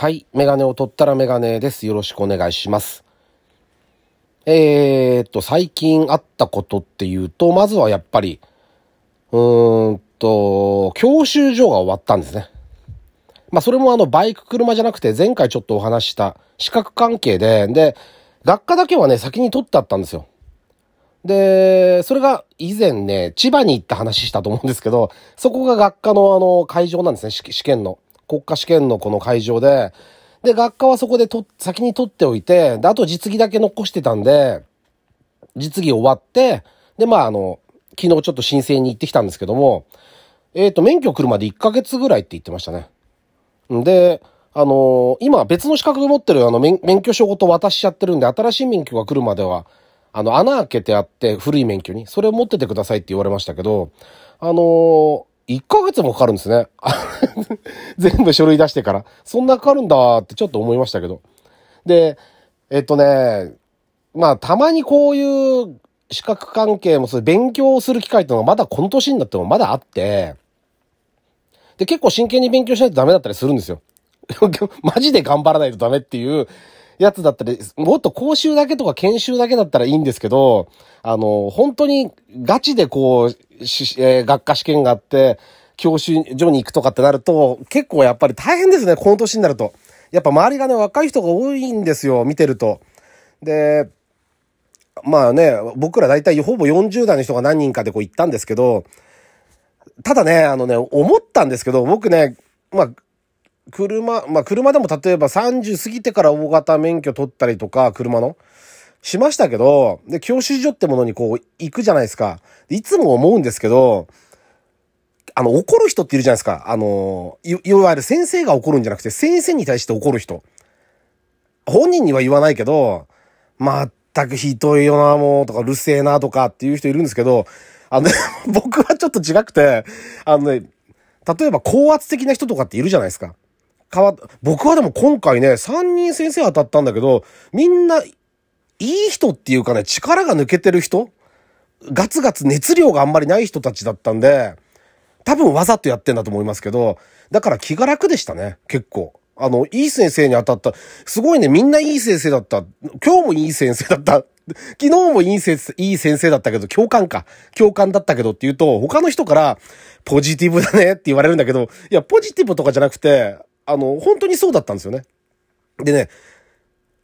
はい。メガネを取ったらメガネです。よろしくお願いします。えー、っと、最近あったことっていうと、まずはやっぱり、うーんと、教習所が終わったんですね。まあ、それもあの、バイク、車じゃなくて、前回ちょっとお話した資格関係で、で、学科だけはね、先に取ってあったんですよ。で、それが以前ね、千葉に行った話したと思うんですけど、そこが学科のあの、会場なんですね、試験の。国家試験のこの会場で、で、学科はそこでと、先に取っておいて、で、あと実技だけ残してたんで、実技終わって、で、まあ、あの、昨日ちょっと申請に行ってきたんですけども、えっ、ー、と、免許来るまで1ヶ月ぐらいって言ってましたね。んで、あのー、今別の資格持ってるあの免許証ごと渡しちゃってるんで、新しい免許が来るまでは、あの、穴開けてあって、古い免許に、それを持っててくださいって言われましたけど、あのー、1ヶ月もかかるんですね。全部書類出してから。そんなかかるんだってちょっと思いましたけど。で、えっとね、まあ、たまにこういう資格関係も、そういう勉強をする機会っていうのがまだこの年になってもまだあって、で、結構真剣に勉強しないとダメだったりするんですよ。マジで頑張らないとダメっていうやつだったり、もっと講習だけとか研修だけだったらいいんですけど、あの、本当にガチでこう、しえー、学科試験があって、教習所に行くとかってなると、結構やっぱり大変ですね、この年になると。やっぱ周りがね、若い人が多いんですよ、見てると。で、まあね、僕ら大体ほぼ40代の人が何人かでこう行ったんですけど、ただね、あのね、思ったんですけど、僕ね、まあ、車、まあ車でも例えば30過ぎてから大型免許取ったりとか、車の、しましたけど、で、教習所ってものにこう行くじゃないですか。いつも思うんですけど、あの、怒る人っているじゃないですか。あの、い、いわゆる先生が怒るんじゃなくて、先生に対して怒る人。本人には言わないけど、まったくひどいよな、もう、とか、うるせえな、とかっていう人いるんですけど、あの、ね、僕はちょっと違くて、あのね、例えば高圧的な人とかっているじゃないですか。変わ僕はでも今回ね、3人先生当たったんだけど、みんな、いい人っていうかね、力が抜けてる人ガツガツ熱量があんまりない人たちだったんで、多分わざとやってんだと思いますけど、だから気が楽でしたね、結構。あの、いい先生に当たった。すごいね、みんないい先生だった。今日もいい先生だった。昨日もいい先生、いい先生だったけど、共感か。共感だったけどって言うと、他の人から、ポジティブだねって言われるんだけど、いや、ポジティブとかじゃなくて、あの、本当にそうだったんですよね。でね、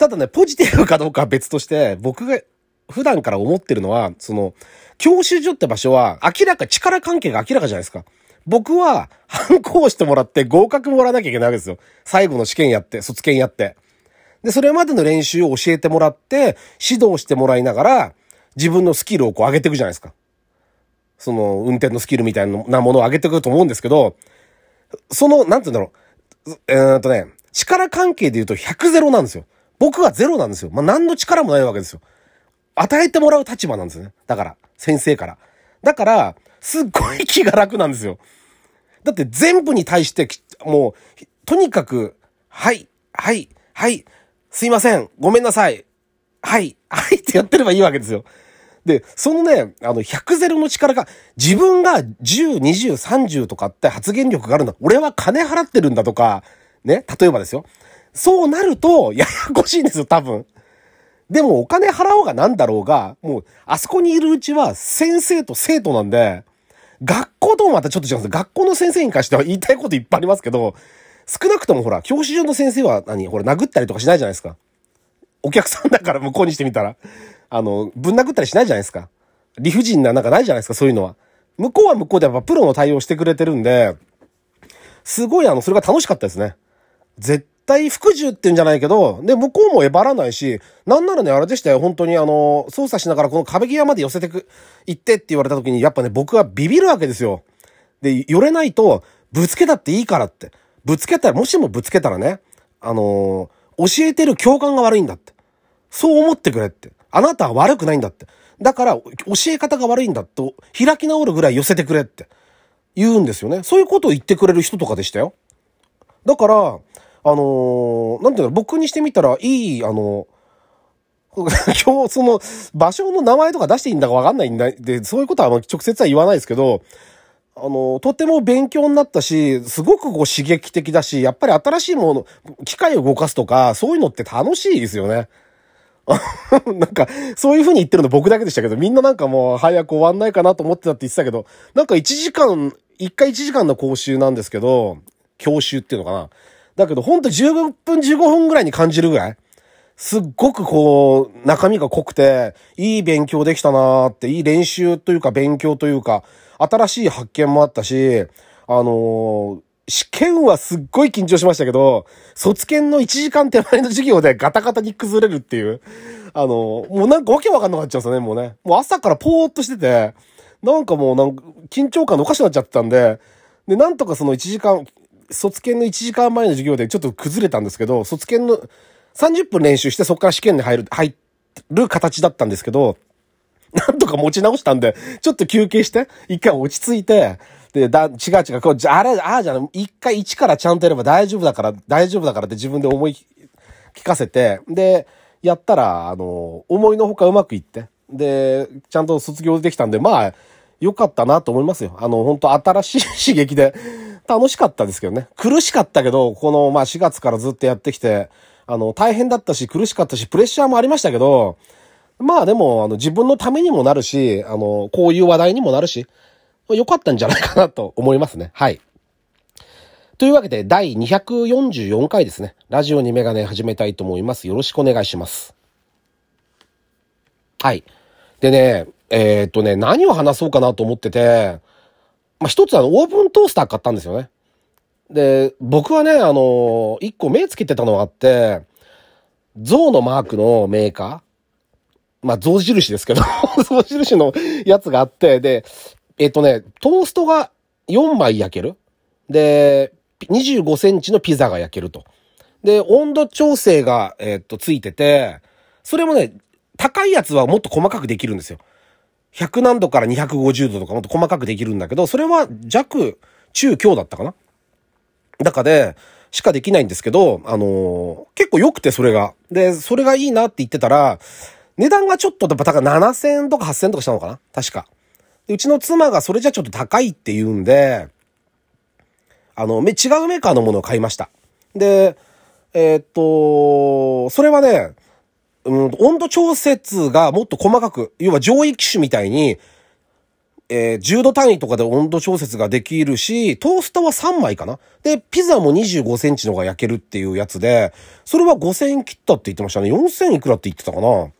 ただね、ポジティブかどうかは別として、僕が普段から思ってるのは、その、教習所って場所は明らか、力関係が明らかじゃないですか。僕は、反抗してもらって合格もらわなきゃいけないわけですよ。最後の試験やって、卒検やって。で、それまでの練習を教えてもらって、指導してもらいながら、自分のスキルをこう上げていくじゃないですか。その、運転のスキルみたいなものを上げていくと思うんですけど、その、なんて言うんだろう。えー、っとね、力関係で言うと100ゼロなんですよ。僕はゼロなんですよ。まあ、何の力もないわけですよ。与えてもらう立場なんですね。だから。先生から。だから、すっごい気が楽なんですよ。だって全部に対して、もう、とにかく、はい、はい、はい、すいません、ごめんなさい、はい、はいってやってればいいわけですよ。で、そのね、あの、100ゼロの力が、自分が10、20、30とかって発言力があるんだ。俺は金払ってるんだとか、ね、例えばですよ。そうなると、ややこしいんですよ、多分。でもお金払おうがなんだろうが、もう、あそこにいるうちは先生と生徒なんで、学校ともまたちょっと違うんです学校の先生に関しては言いたいこといっぱいありますけど、少なくともほら、教師上の先生は何ほら、殴ったりとかしないじゃないですか。お客さんだから向こうにしてみたら。あの、ぶん殴ったりしないじゃないですか。理不尽ななんかないじゃないですか、そういうのは。向こうは向こうでやっぱプロの対応してくれてるんで、すごいあの、それが楽しかったですね。絶対服従ってんじゃないけど、で、向こうもえばらないし、なんならね、あれでしたよ、本当にあの、操作しながらこの壁際まで寄せてく、行ってって言われた時に、やっぱね、僕はビビるわけですよ。で、寄れないと、ぶつけたっていいからって。ぶつけたら、もしもぶつけたらね、あのー、教えてる教官が悪いんだって。そう思ってくれって。あなたは悪くないんだって。だから、教え方が悪いんだと、開き直るぐらい寄せてくれって。言うんですよね。そういうことを言ってくれる人とかでしたよ。だから、あのー、なんていうの、僕にしてみたら、いい、あの、今日、その、場所の名前とか出していいんだかわかんないんだ。で、そういうことは直接は言わないですけど、あの、とても勉強になったし、すごくこう刺激的だし、やっぱり新しいもの、機械を動かすとか、そういうのって楽しいですよね。なんか、そういう風に言ってるの僕だけでしたけど、みんななんかもう早く終わんないかなと思ってたって言ってたけど、なんか1時間、1回1時間の講習なんですけど、教習っていうのかな。だけどほんと15分15分ぐらいに感じるぐらい。すっごくこう、中身が濃くて、いい勉強できたなーって、いい練習というか勉強というか、新しい発見もあったし、あのー、試験はすっごい緊張しましたけど、卒検の1時間手前の授業でガタガタに崩れるっていう。あの、もうなんかわけわかんなくなっちゃうんですよね、もうね。もう朝からぽーっとしてて、なんかもうなんか緊張感のおかしくなっちゃってたんで、で、なんとかその1時間、卒検の1時間前の授業でちょっと崩れたんですけど、卒検の30分練習してそこから試験に入る、入る形だったんですけど、なんとか持ち直したんで、ちょっと休憩して、一回落ち着いて、で、だ、違う違う、こう、あれ、ああじゃない、一回一からちゃんとやれば大丈夫だから、大丈夫だからって自分で思い聞かせて、で、やったら、あの、思いのほかうまくいって、で、ちゃんと卒業できたんで、まあ、良かったなと思いますよ。あの、本当新しい刺激で、楽しかったですけどね。苦しかったけど、この、まあ4月からずっとやってきて、あの、大変だったし、苦しかったし、プレッシャーもありましたけど、まあでも、あの、自分のためにもなるし、あの、こういう話題にもなるし、良かったんじゃないかなと思いますね。はい。というわけで、第244回ですね。ラジオにメガネ始めたいと思います。よろしくお願いします。はい。でね、えー、っとね、何を話そうかなと思ってて、まあ、一つあの、オーブントースター買ったんですよね。で、僕はね、あの、一個目つけてたのがあって、象のマークのメーカーまあ、象印ですけど 象印のやつがあって、で、えっとね、トーストが4枚焼ける。で、25センチのピザが焼けると。で、温度調整が、えっと、ついてて、それもね、高いやつはもっと細かくできるんですよ。100何度から250度とかもっと細かくできるんだけど、それは弱、中、強だったかな？だからで、しかできないんですけど、あのー、結構良くてそれが。で、それがいいなって言ってたら、値段がちょっとやっぱ高い7000円とか8000円とかしたのかな？確か。うちの妻がそれじゃちょっと高いって言うんで、あの、違うメーカーのものを買いました。で、えー、っと、それはね、うん、温度調節がもっと細かく、要は上位機種みたいに、えー、10度単位とかで温度調節ができるし、トースターは3枚かな？で、ピザも25センチのが焼けるっていうやつで、それは5000円切ったって言ってましたね。4000いくらって言ってたかな？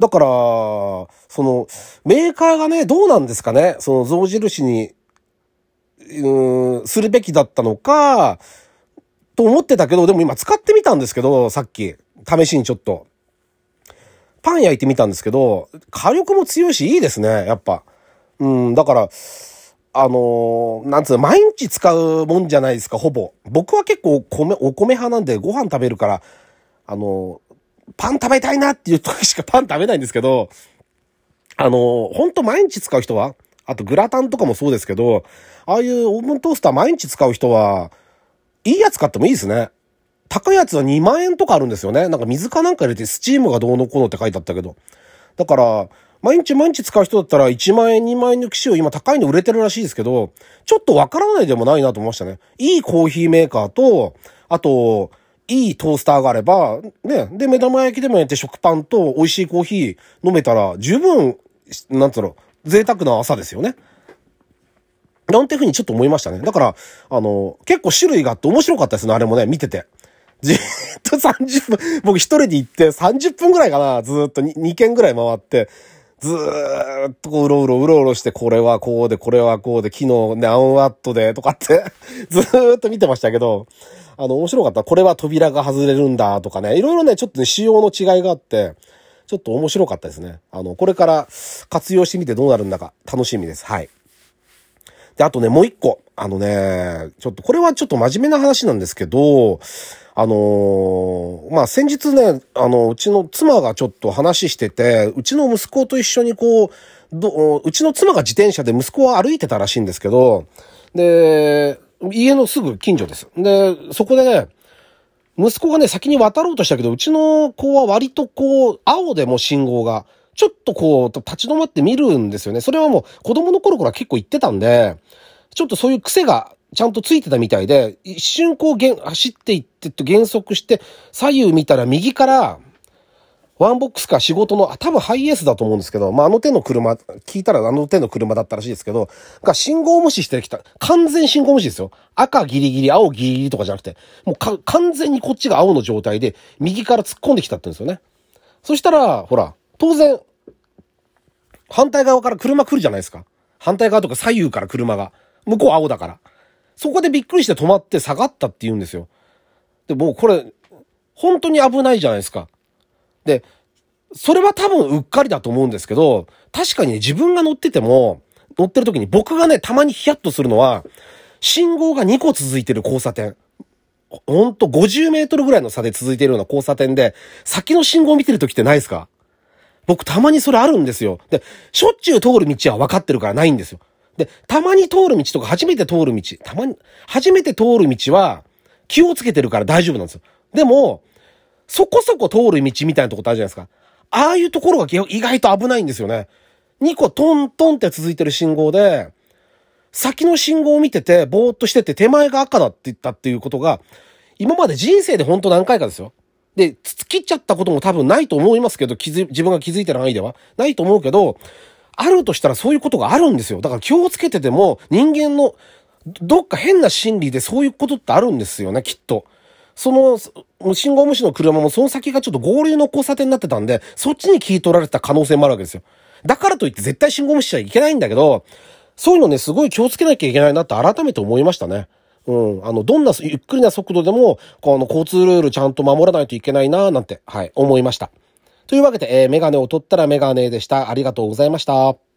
だから、その、メーカーがね、どうなんですかね？その象印に、うん、するべきだったのか、と思ってたけど、でも今使ってみたんですけど、さっき、試しにちょっと。パン焼いてみたんですけど、火力も強いし、いいですね、やっぱ。うん、だから、あのー、なんつうの、毎日使うもんじゃないですか、ほぼ。僕は結構米、お米派なんでご飯食べるから、あのー、パン食べたいなっていう時しか パン食べないんですけど、あのー、ほんと毎日使う人は、あとグラタンとかもそうですけど、ああいうオーブントースター毎日使う人は、いいやつ買ってもいいですね。高いやつは2万円とかあるんですよね。なんか水かなんか入れてスチームがどうのこうのって書いてあったけど。だから、毎日毎日使う人だったら1万円2万円の機種を今高いの売れてるらしいですけど、ちょっとわからないでもないなと思いましたね。いいコーヒーメーカーと、あと、いいトースターがあれば、ね、で、目玉焼きでもやって食パンと美味しいコーヒー飲めたら十分、なんつうの、贅沢な朝ですよね。なんていうふうにちょっと思いましたね。だから、あの、結構種類があって面白かったですね、あれもね、見てて。じっと30分、僕一人で行って30分ぐらいかな、ずっと 2, 2軒ぐらい回って、ずーっとこううろうろうろうろして、これはこうで、これはこうで、昨日何ワットで、とかって ずーっと見てましたけど、あの、面白かった。これは扉が外れるんだ、とかね、いろいろね、ちょっとね、仕様の違いがあって、ちょっと面白かったですね。あの、これから活用してみてどうなるんだか楽しみです。はい。で、あとね、もう一個。あのね、ちょっと、これはちょっと真面目な話なんですけど、あのー、まあ、先日ね、あの、うちの妻がちょっと話してて、うちの息子と一緒にこう、ど、うちの妻が自転車で息子は歩いてたらしいんですけど、で、家のすぐ近所です。で、そこでね、息子がね、先に渡ろうとしたけど、うちの子は割とこう、青でも信号が、ちょっとこう、立ち止まって見るんですよね。それはもう子供の頃から結構言ってたんで、ちょっとそういう癖がちゃんとついてたみたいで、一瞬こう、走っていってと減速して、左右見たら右から、ワンボックスか仕事の、あ多分ハイエースだと思うんですけど、まあ、あの手の車、聞いたらあの手の車だったらしいですけど、が信号無視してきた。完全信号無視ですよ。赤ギリギリ、青ギリギリとかじゃなくて、もうか、完全にこっちが青の状態で、右から突っ込んできたって言うんですよね。そしたら、ほら、当然、反対側から車来るじゃないですか。反対側とか左右から車が。向こう青だから。そこでびっくりして止まって下がったって言うんですよ。で、もうこれ、本当に危ないじゃないですか。で、それは多分うっかりだと思うんですけど、確かにね、自分が乗ってても、乗ってる時に僕がね、たまにヒヤッとするのは、信号が2個続いてる交差点。ほんと50メートルぐらいの差で続いてるような交差点で、先の信号を見てる時ってないですか？僕たまにそれあるんですよ。で、しょっちゅう通る道は分かってるからないんですよ。で、たまに通る道とか初めて通る道、たまに、初めて通る道は気をつけてるから大丈夫なんですよ。でも、そこそこ通る道みたいなとこってあるじゃないですか。ああいうところが意外と危ないんですよね。2個トントンって続いてる信号で、先の信号を見てて、ぼーっとしてて手前が赤だって言ったっていうことが、今まで人生でほんと何回かですよ。で、突きっちゃったことも多分ないと思いますけど、気づ、自分が気づいてる範囲では。ないと思うけど、あるとしたらそういうことがあるんですよ。だから気をつけてても、人間の、どっか変な心理でそういうことってあるんですよね、きっと。その、信号無視の車もその先がちょっと合流の交差点になってたんで、そっちに聞い取られてた可能性もあるわけですよ。だからといって絶対信号無視しちゃいけないんだけど、そういうのね、すごい気をつけなきゃいけないなって改めて思いましたね。うん。あの、どんなゆっくりな速度でも、この交通ルールちゃんと守らないといけないななんて、はい、思いました。というわけで、えー、メガネを取ったらメガネでした。ありがとうございました。